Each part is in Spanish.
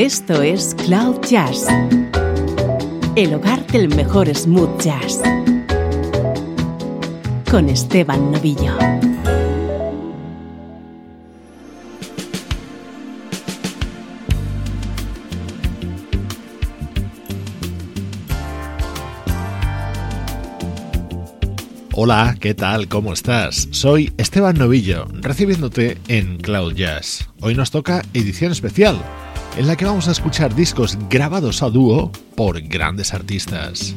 Esto es Cloud Jazz, el hogar del mejor smooth jazz, con Esteban Novillo. Hola, ¿qué tal? ¿Cómo estás? Soy Esteban Novillo, recibiéndote en Cloud Jazz. Hoy nos toca edición especial, en la que vamos a escuchar discos grabados a dúo por grandes artistas.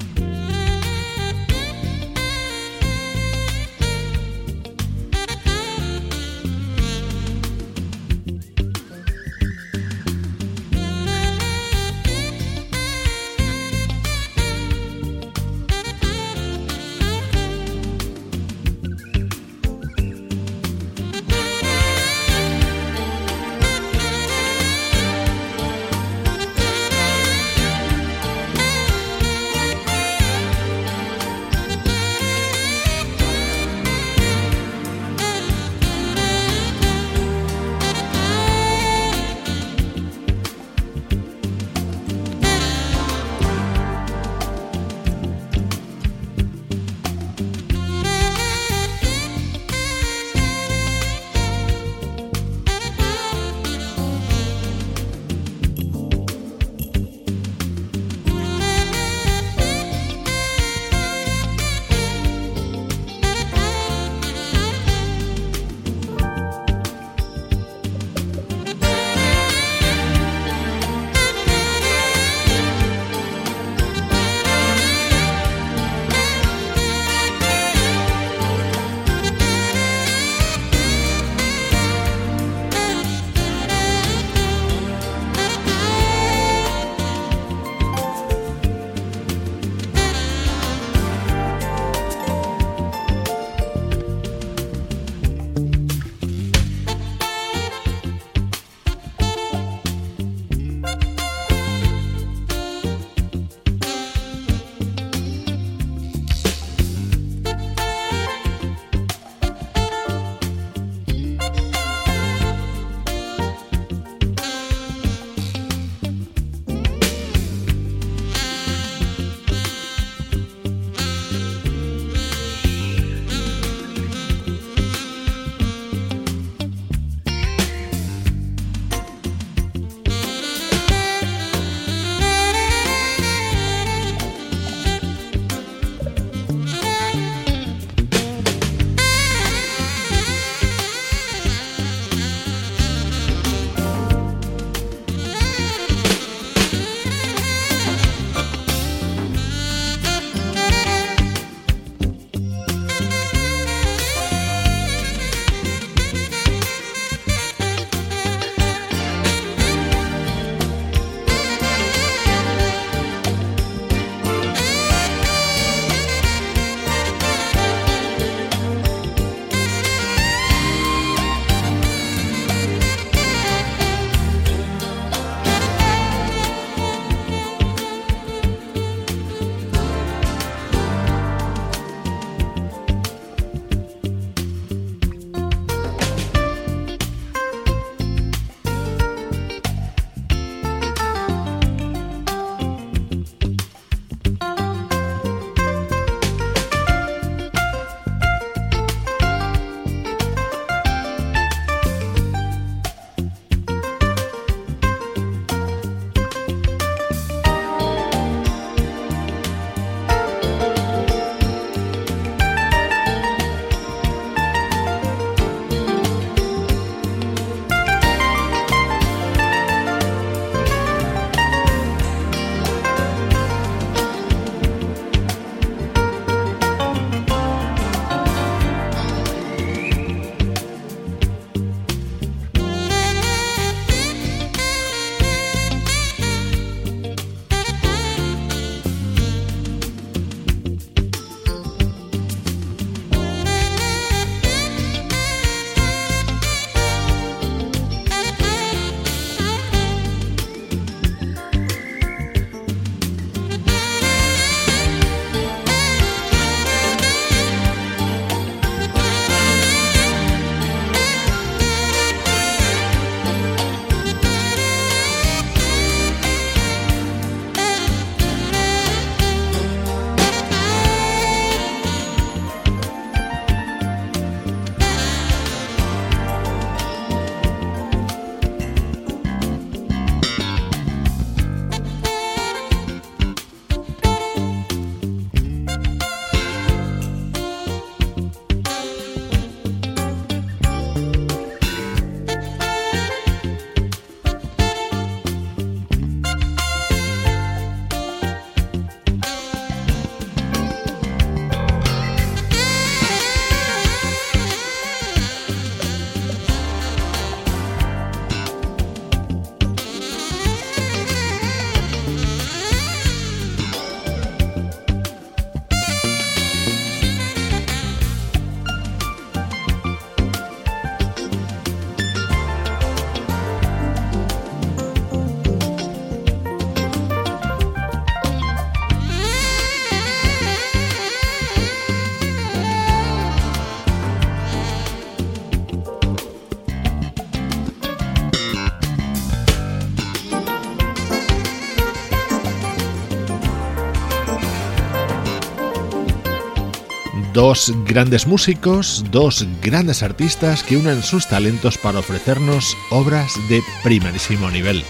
Dos grandes músicos, dos grandes artistas que unen sus talentos para ofrecernos obras de primerísimo nivel.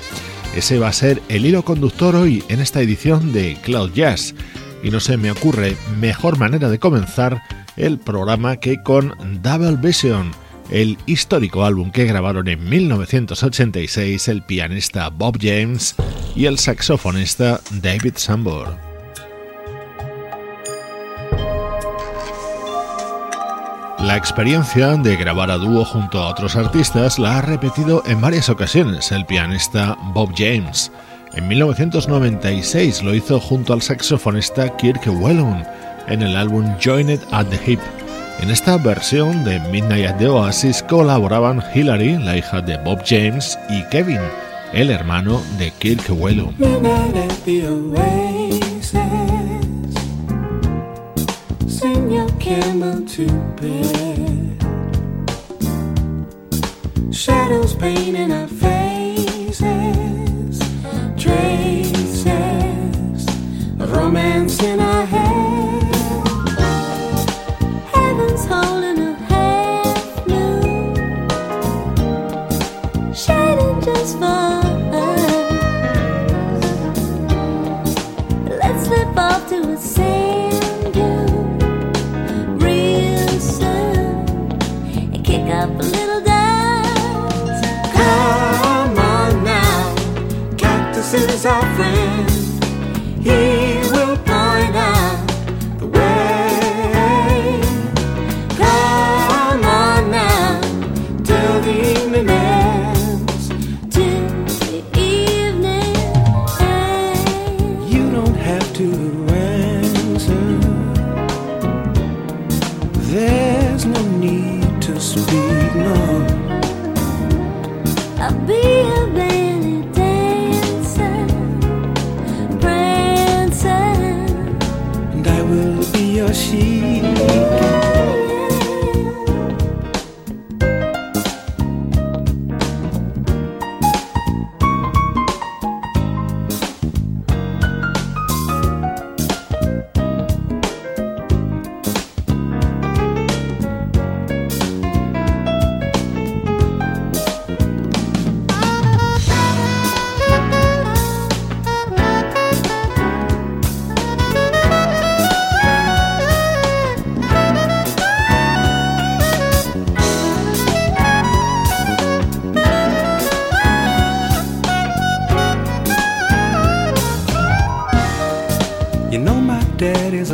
Ese va a ser el hilo conductor hoy en esta edición de Cloud Jazz. Y no se me ocurre mejor manera de comenzar el programa que con Double Vision, el histórico álbum que grabaron en 1986 el pianista Bob James y el saxofonista David Sambor. La experiencia de grabar a dúo junto a otros artistas la ha repetido en varias ocasiones el pianista Bob James. En 1996 lo hizo junto al saxofonista Kirk Whelan en el álbum Joined at the Hip. En esta versión de Midnight at the Oasis colaboraban Hilary, la hija de Bob James, y Kevin, el hermano de Kirk Whelan. Candle to bed. Shadows painting our faces, traces of romance in our is our friend.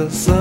sun.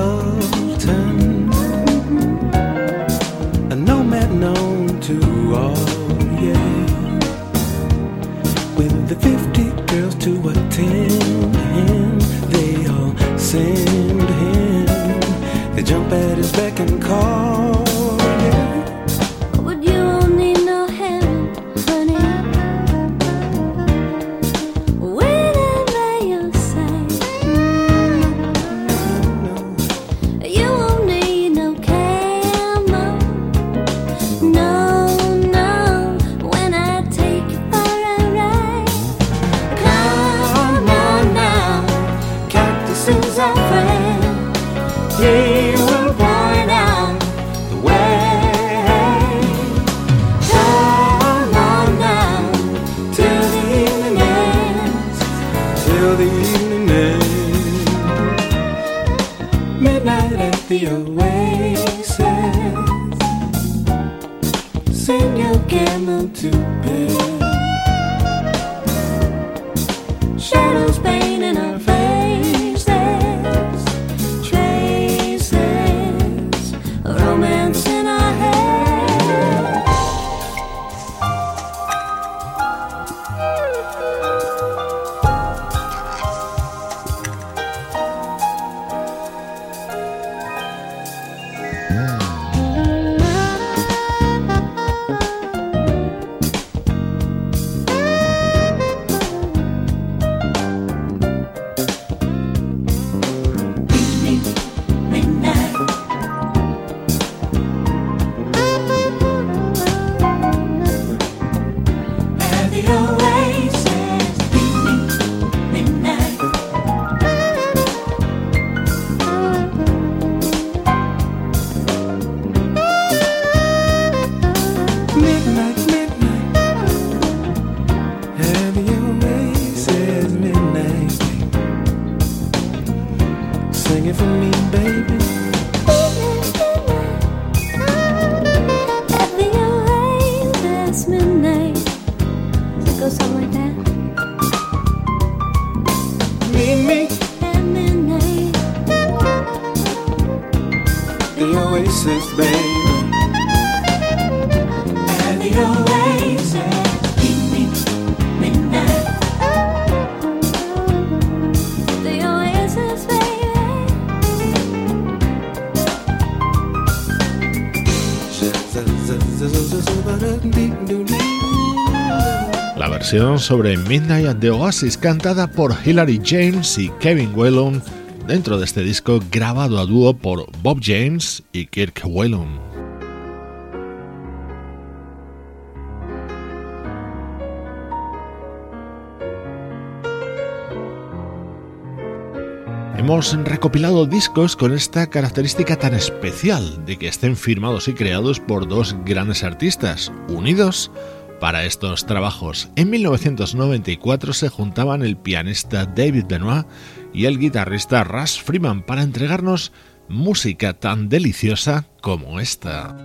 Sobre Midnight at the Oasis cantada por Hilary James y Kevin Whelan dentro de este disco grabado a dúo por Bob James y Kirk Whelan. Hemos recopilado discos con esta característica tan especial de que estén firmados y creados por dos grandes artistas, unidos para estos trabajos. En 1994 se juntaban el pianista David Benoit y el guitarrista Russ Freeman para entregarnos música tan deliciosa como esta.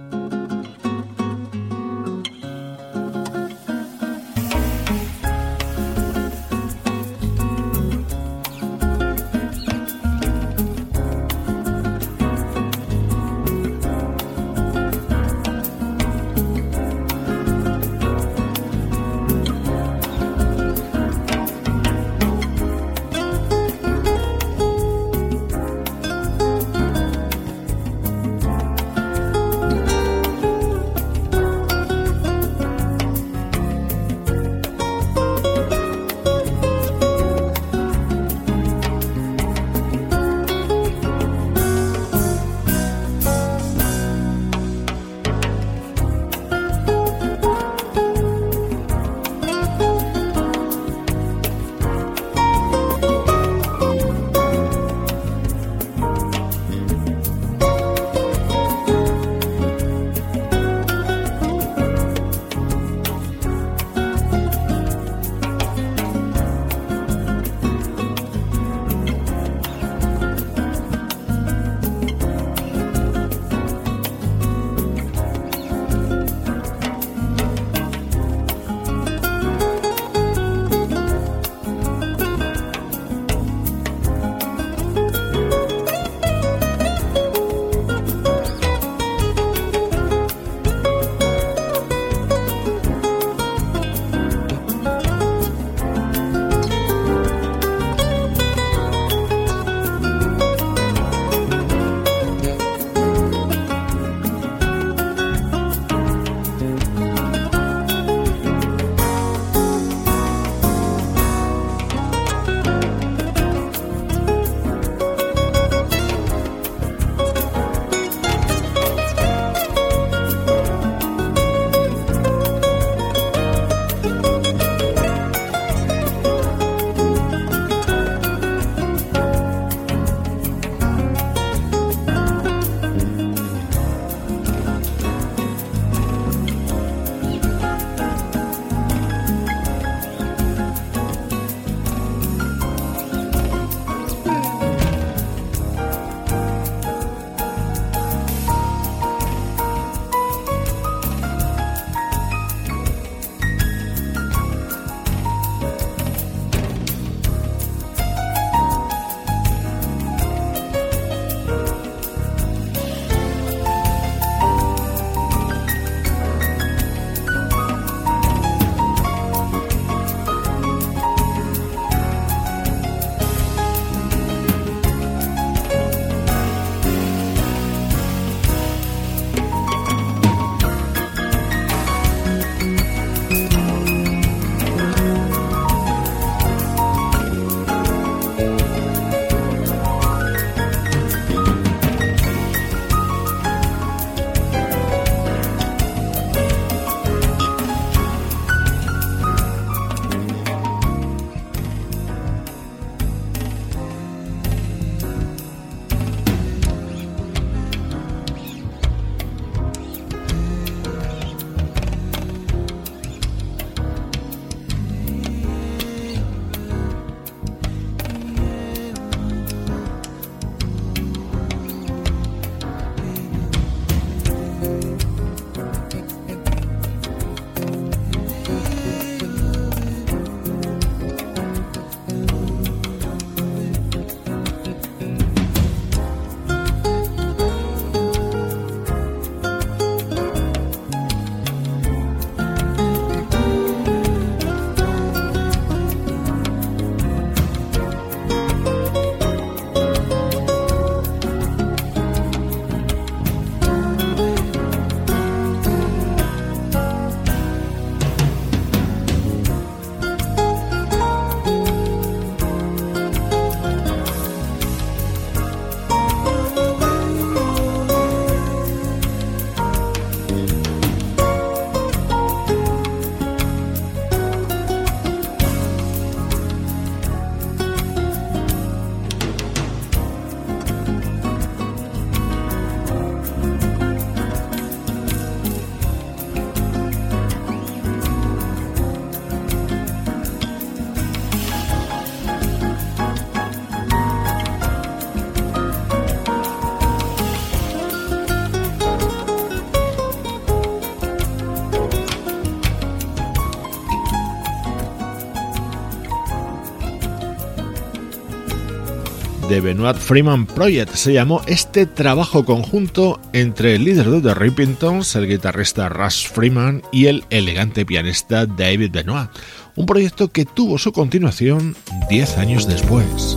The Benoit Freeman Project se llamó este trabajo conjunto entre el líder de The Rippingtons, el guitarrista Russ Freeman y el elegante pianista David Benoit, un proyecto que tuvo su continuación 10 años después.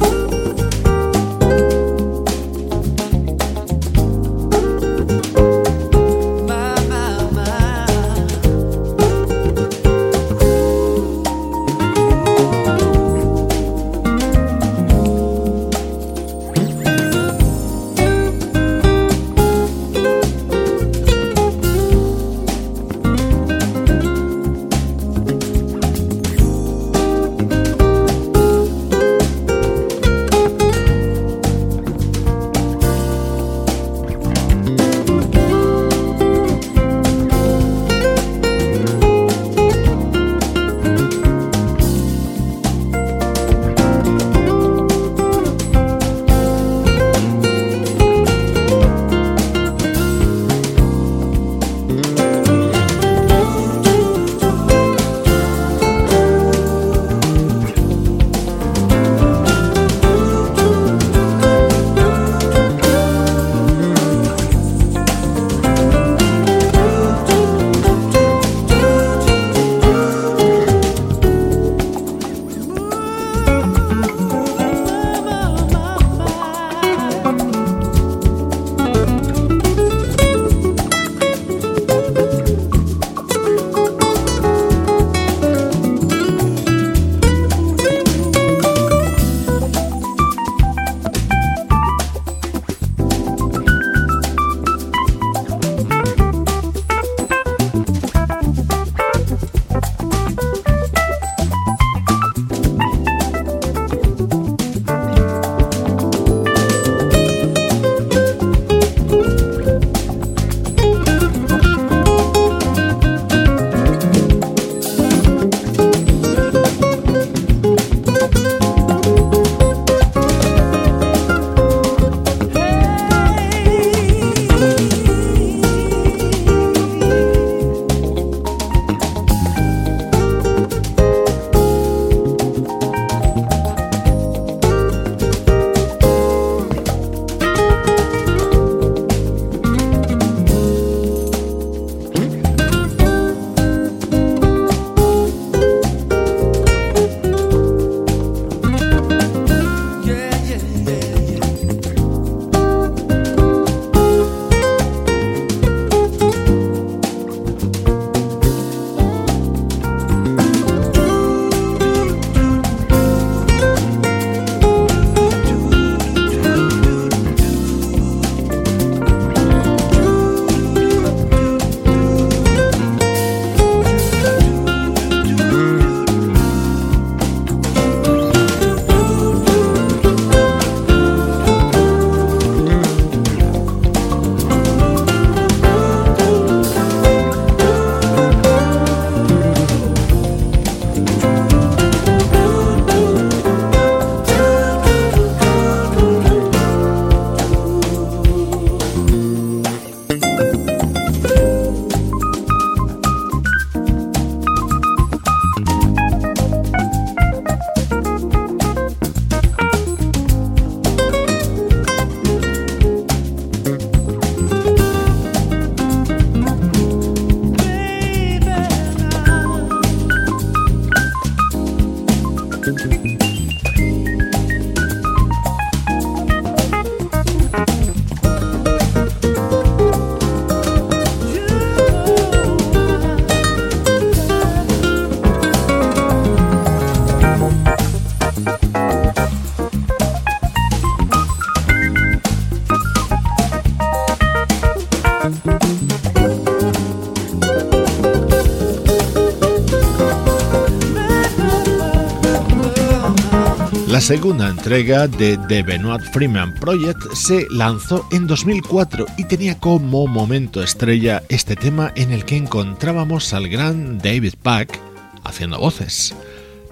Segunda entrega de The Benoit Freeman Project se lanzó en 2004 y tenía como momento estrella este tema en el que encontrábamos al gran David Pack haciendo voces.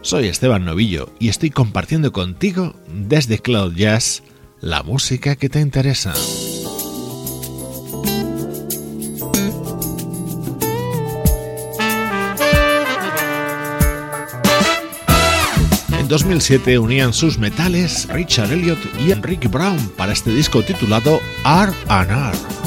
Soy Esteban Novillo y estoy compartiendo contigo desde Cloud Jazz la música que te interesa. En 2007 unían sus metales Richard Elliot y Enrique Brown para este disco titulado R&R.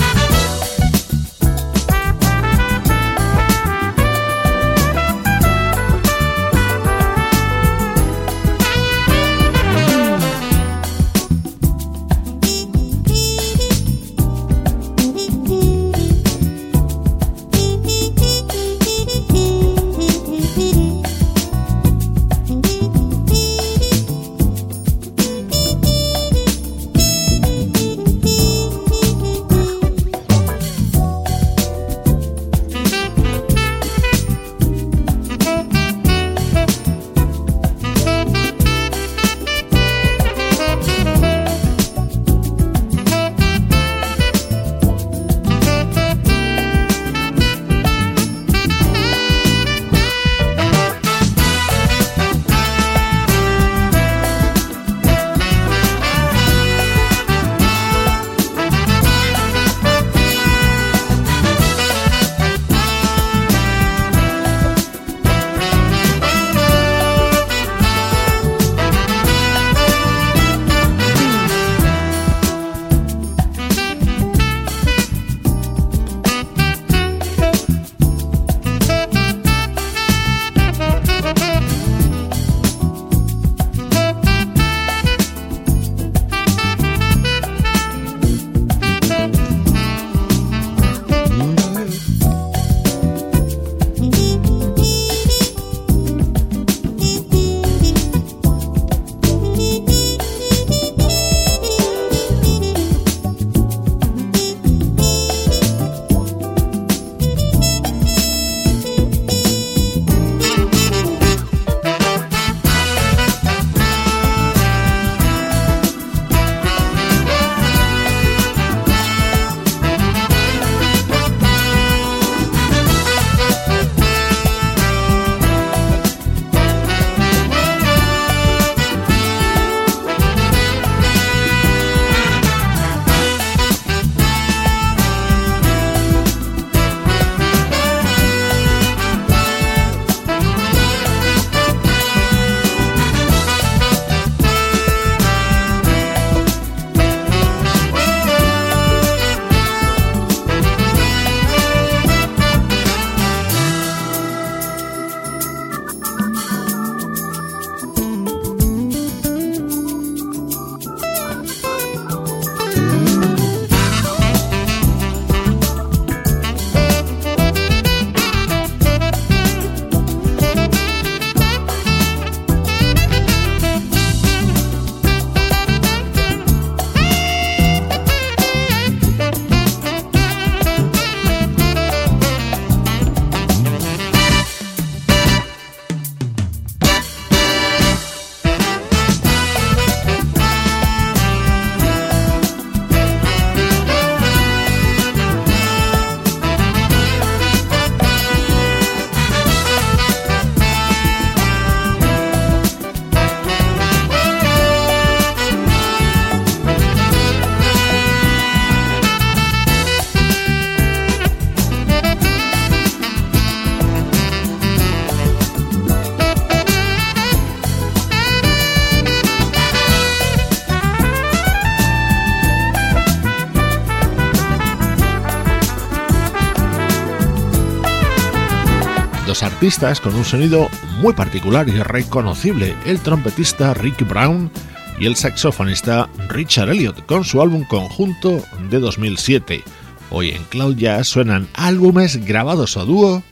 Con un sonido muy particular y reconocible, el trompetista Rick Brown y el saxofonista Richard Elliot con su álbum conjunto de 2007. Hoy en Cloud Jazz suenan álbumes grabados a dúo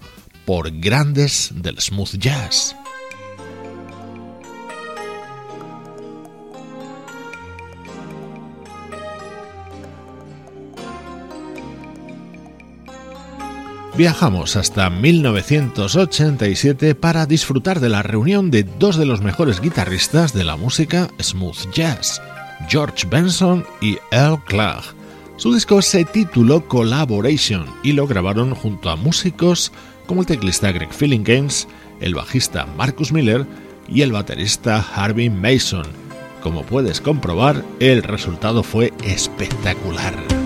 por grandes del smooth jazz. Viajamos hasta 1987 para disfrutar de la reunión de dos de los mejores guitarristas de la música smooth jazz, George Benson y Earl Clark. Su disco se tituló Collaboration y lo grabaron junto a músicos como el teclista Greg Games, el bajista Marcus Miller y el baterista Harvey Mason. Como puedes comprobar, el resultado fue espectacular.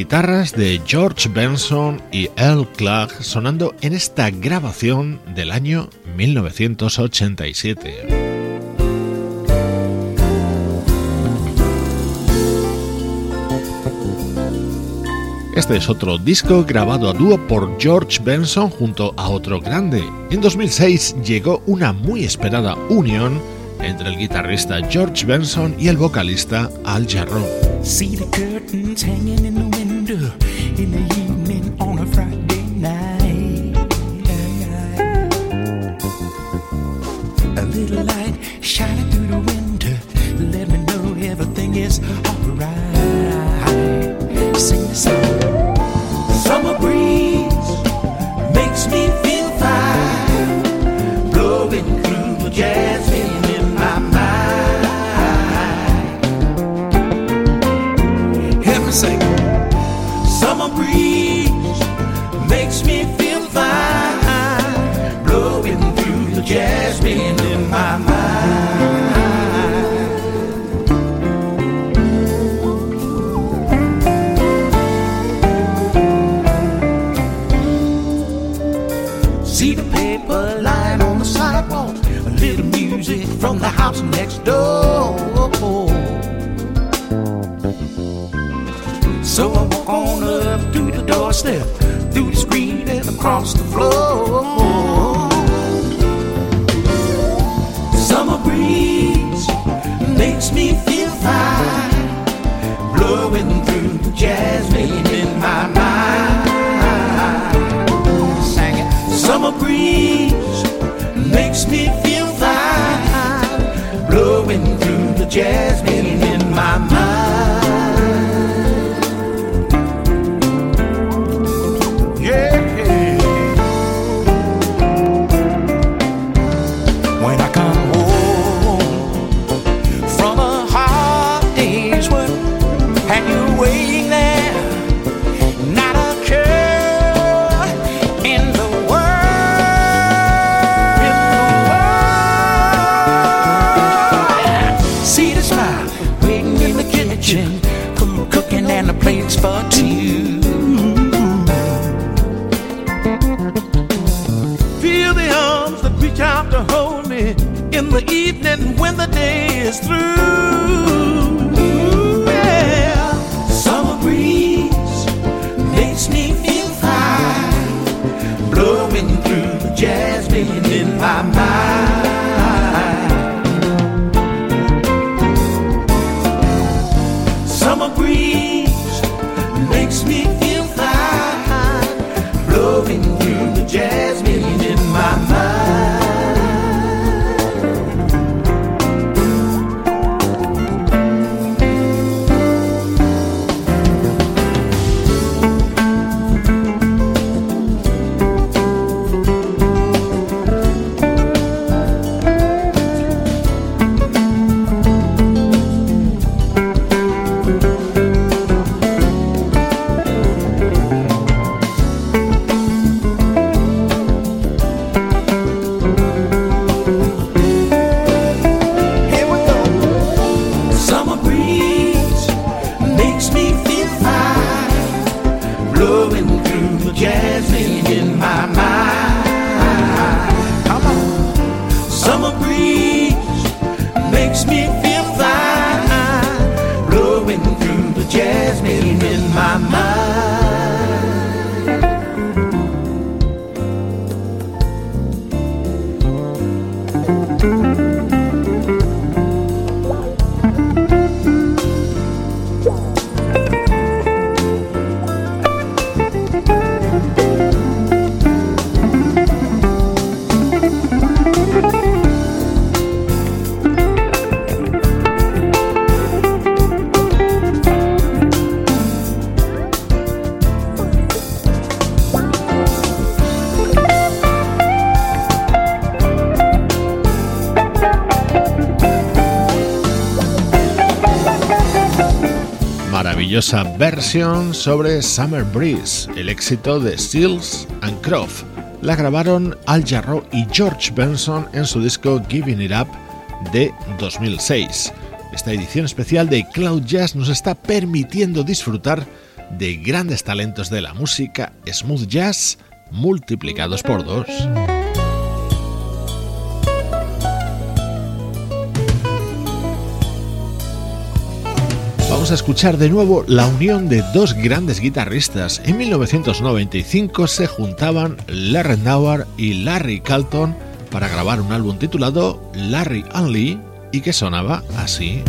Guitarras de George Benson y Earl Clark sonando en esta grabación del año 1987. Este es otro disco grabado a dúo por George Benson junto a otro grande. En 2006 llegó una muy esperada unión entre el guitarrista George Benson y el vocalista Al Jarreau. Evening when the day is through. Versión sobre Summer Breeze, el éxito de Seals and Croft. La grabaron Al Jarreau y George Benson en su disco Giving It Up de 2006. Esta edición especial de Cloud Jazz nos está permitiendo disfrutar de grandes talentos de la música smooth jazz multiplicados por dos. A escuchar de nuevo la unión de dos grandes guitarristas. En 1995 se juntaban Larry Nauer y Larry Carlton para grabar un álbum titulado Larry and Lee y que sonaba así.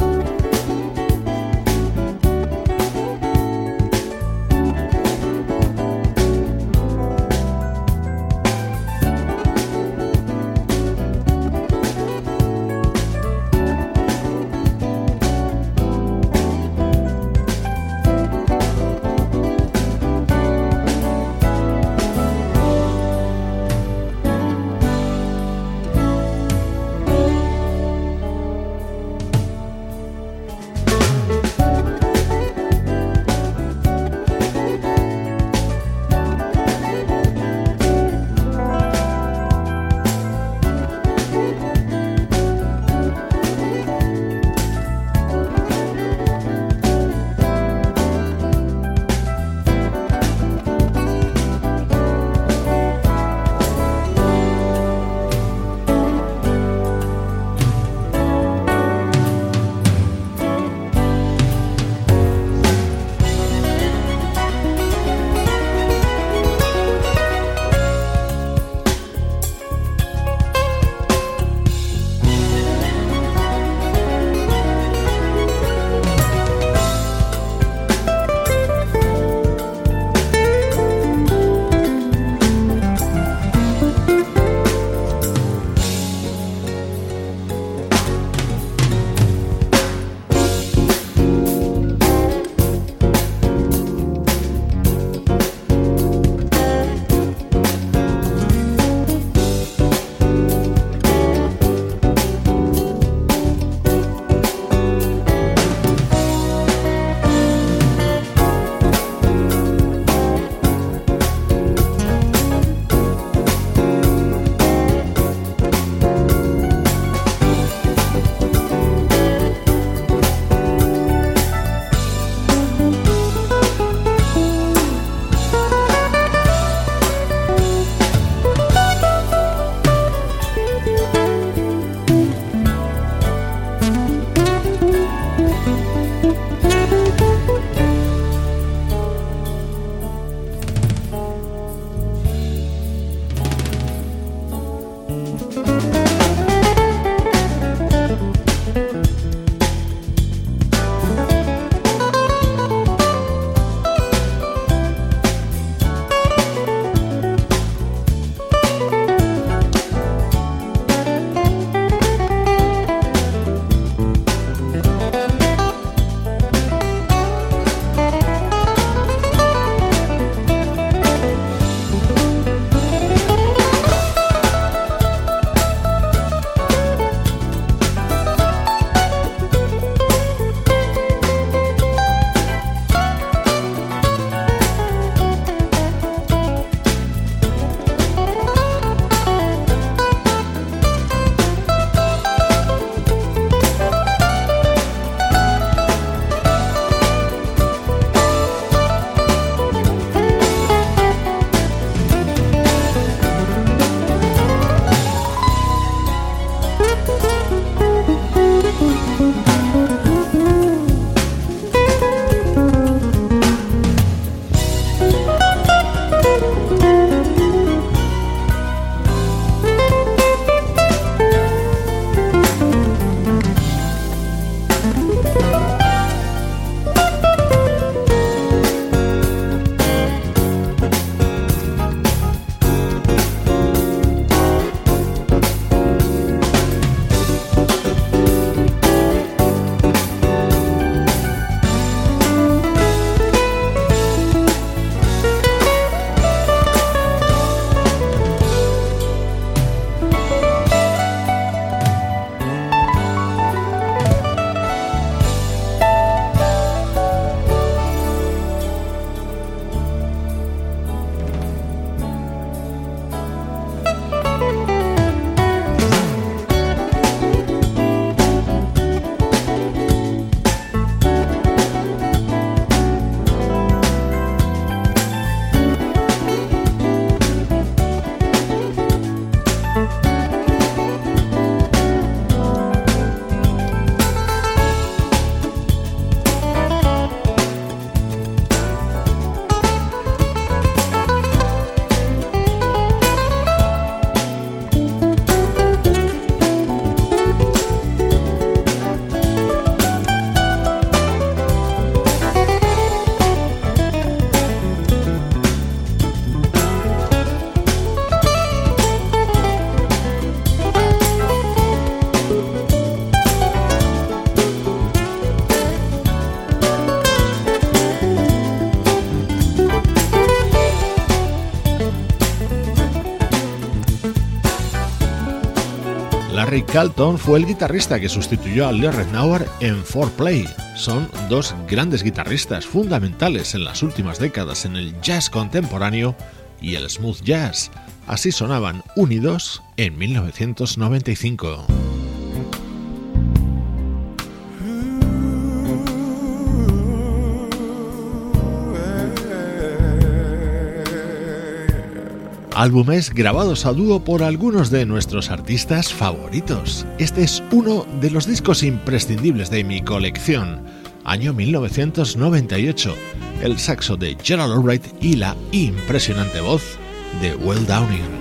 Calton fue el guitarrista que sustituyó a Lee Nauer en 4Play. Son dos grandes guitarristas fundamentales en las últimas décadas en el jazz contemporáneo y el smooth jazz. Así sonaban unidos en 1995. Álbumes grabados a dúo por algunos de nuestros artistas favoritos. Este es uno de los discos imprescindibles de mi colección, año 1998, el saxo de Gerald Albright y la impresionante voz de Will Downing.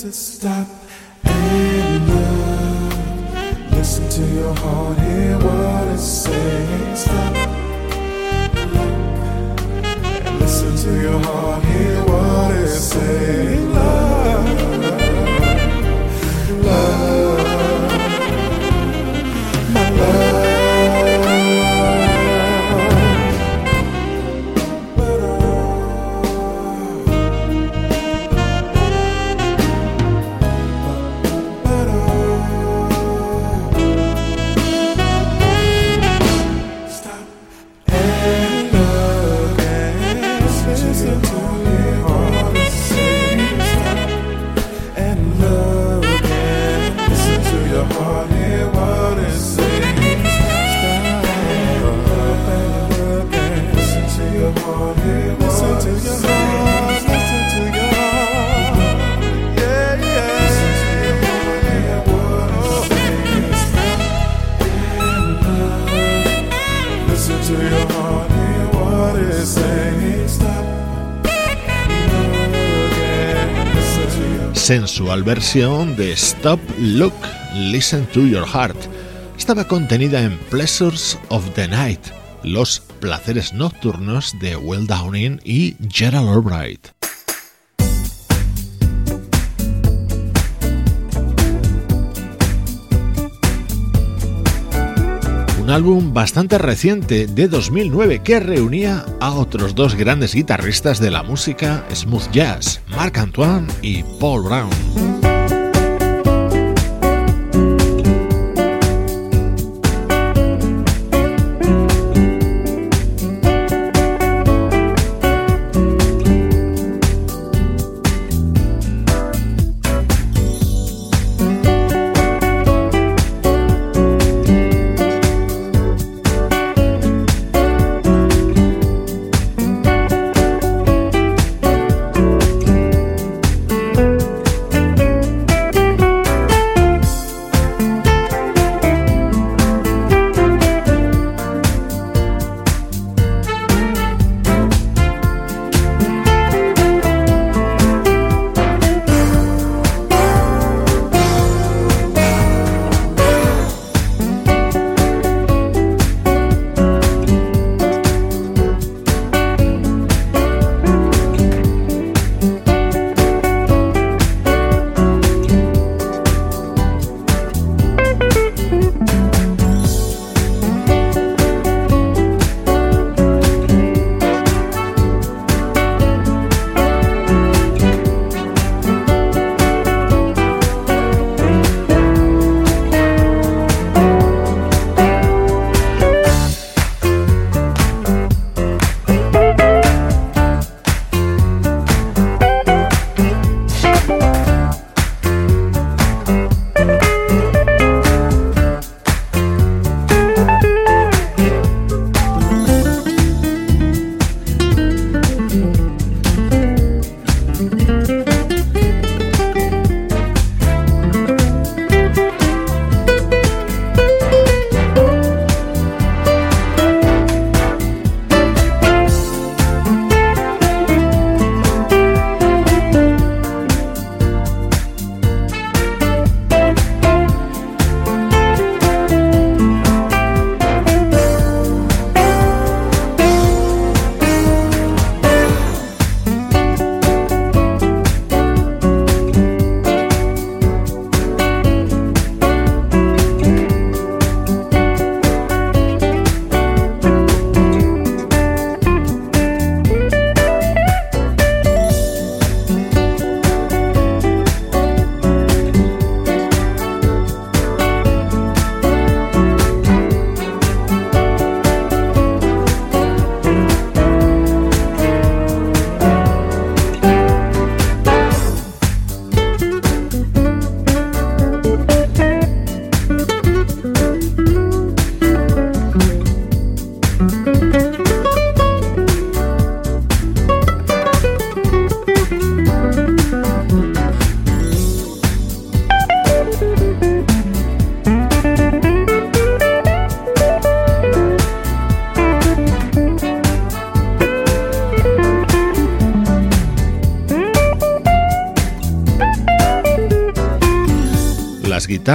to stop and look. Listen to your heart, hear what it's saying. Stop. And listen to your heart. Sensual versión de Stop, Look, Listen to Your Heart. Estaba contenida en Pleasures of the Night, los placeres nocturnos de Will Downing y Gerald Albright. Álbum bastante reciente de 2009 que reunía a otros dos grandes guitarristas de la música smooth jazz, Marc Antoine y Paul Brown.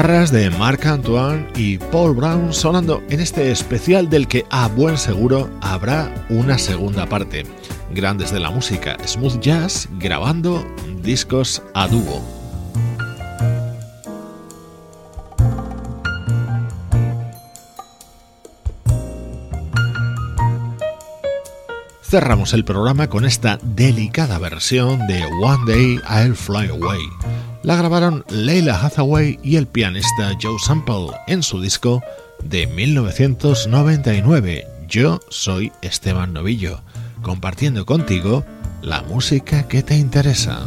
De Marc Antoine y Paul Brown sonando en este especial del que a buen seguro habrá una segunda parte. Grandes de la música, smooth jazz, grabando discos a dúo. Cerramos el programa con esta delicada versión de One Day I'll Fly Away la grabaron Leila Hathaway y el pianista Joe Sample en su disco de 1999. Yo soy Esteban Novillo, compartiendo contigo la música que te interesa.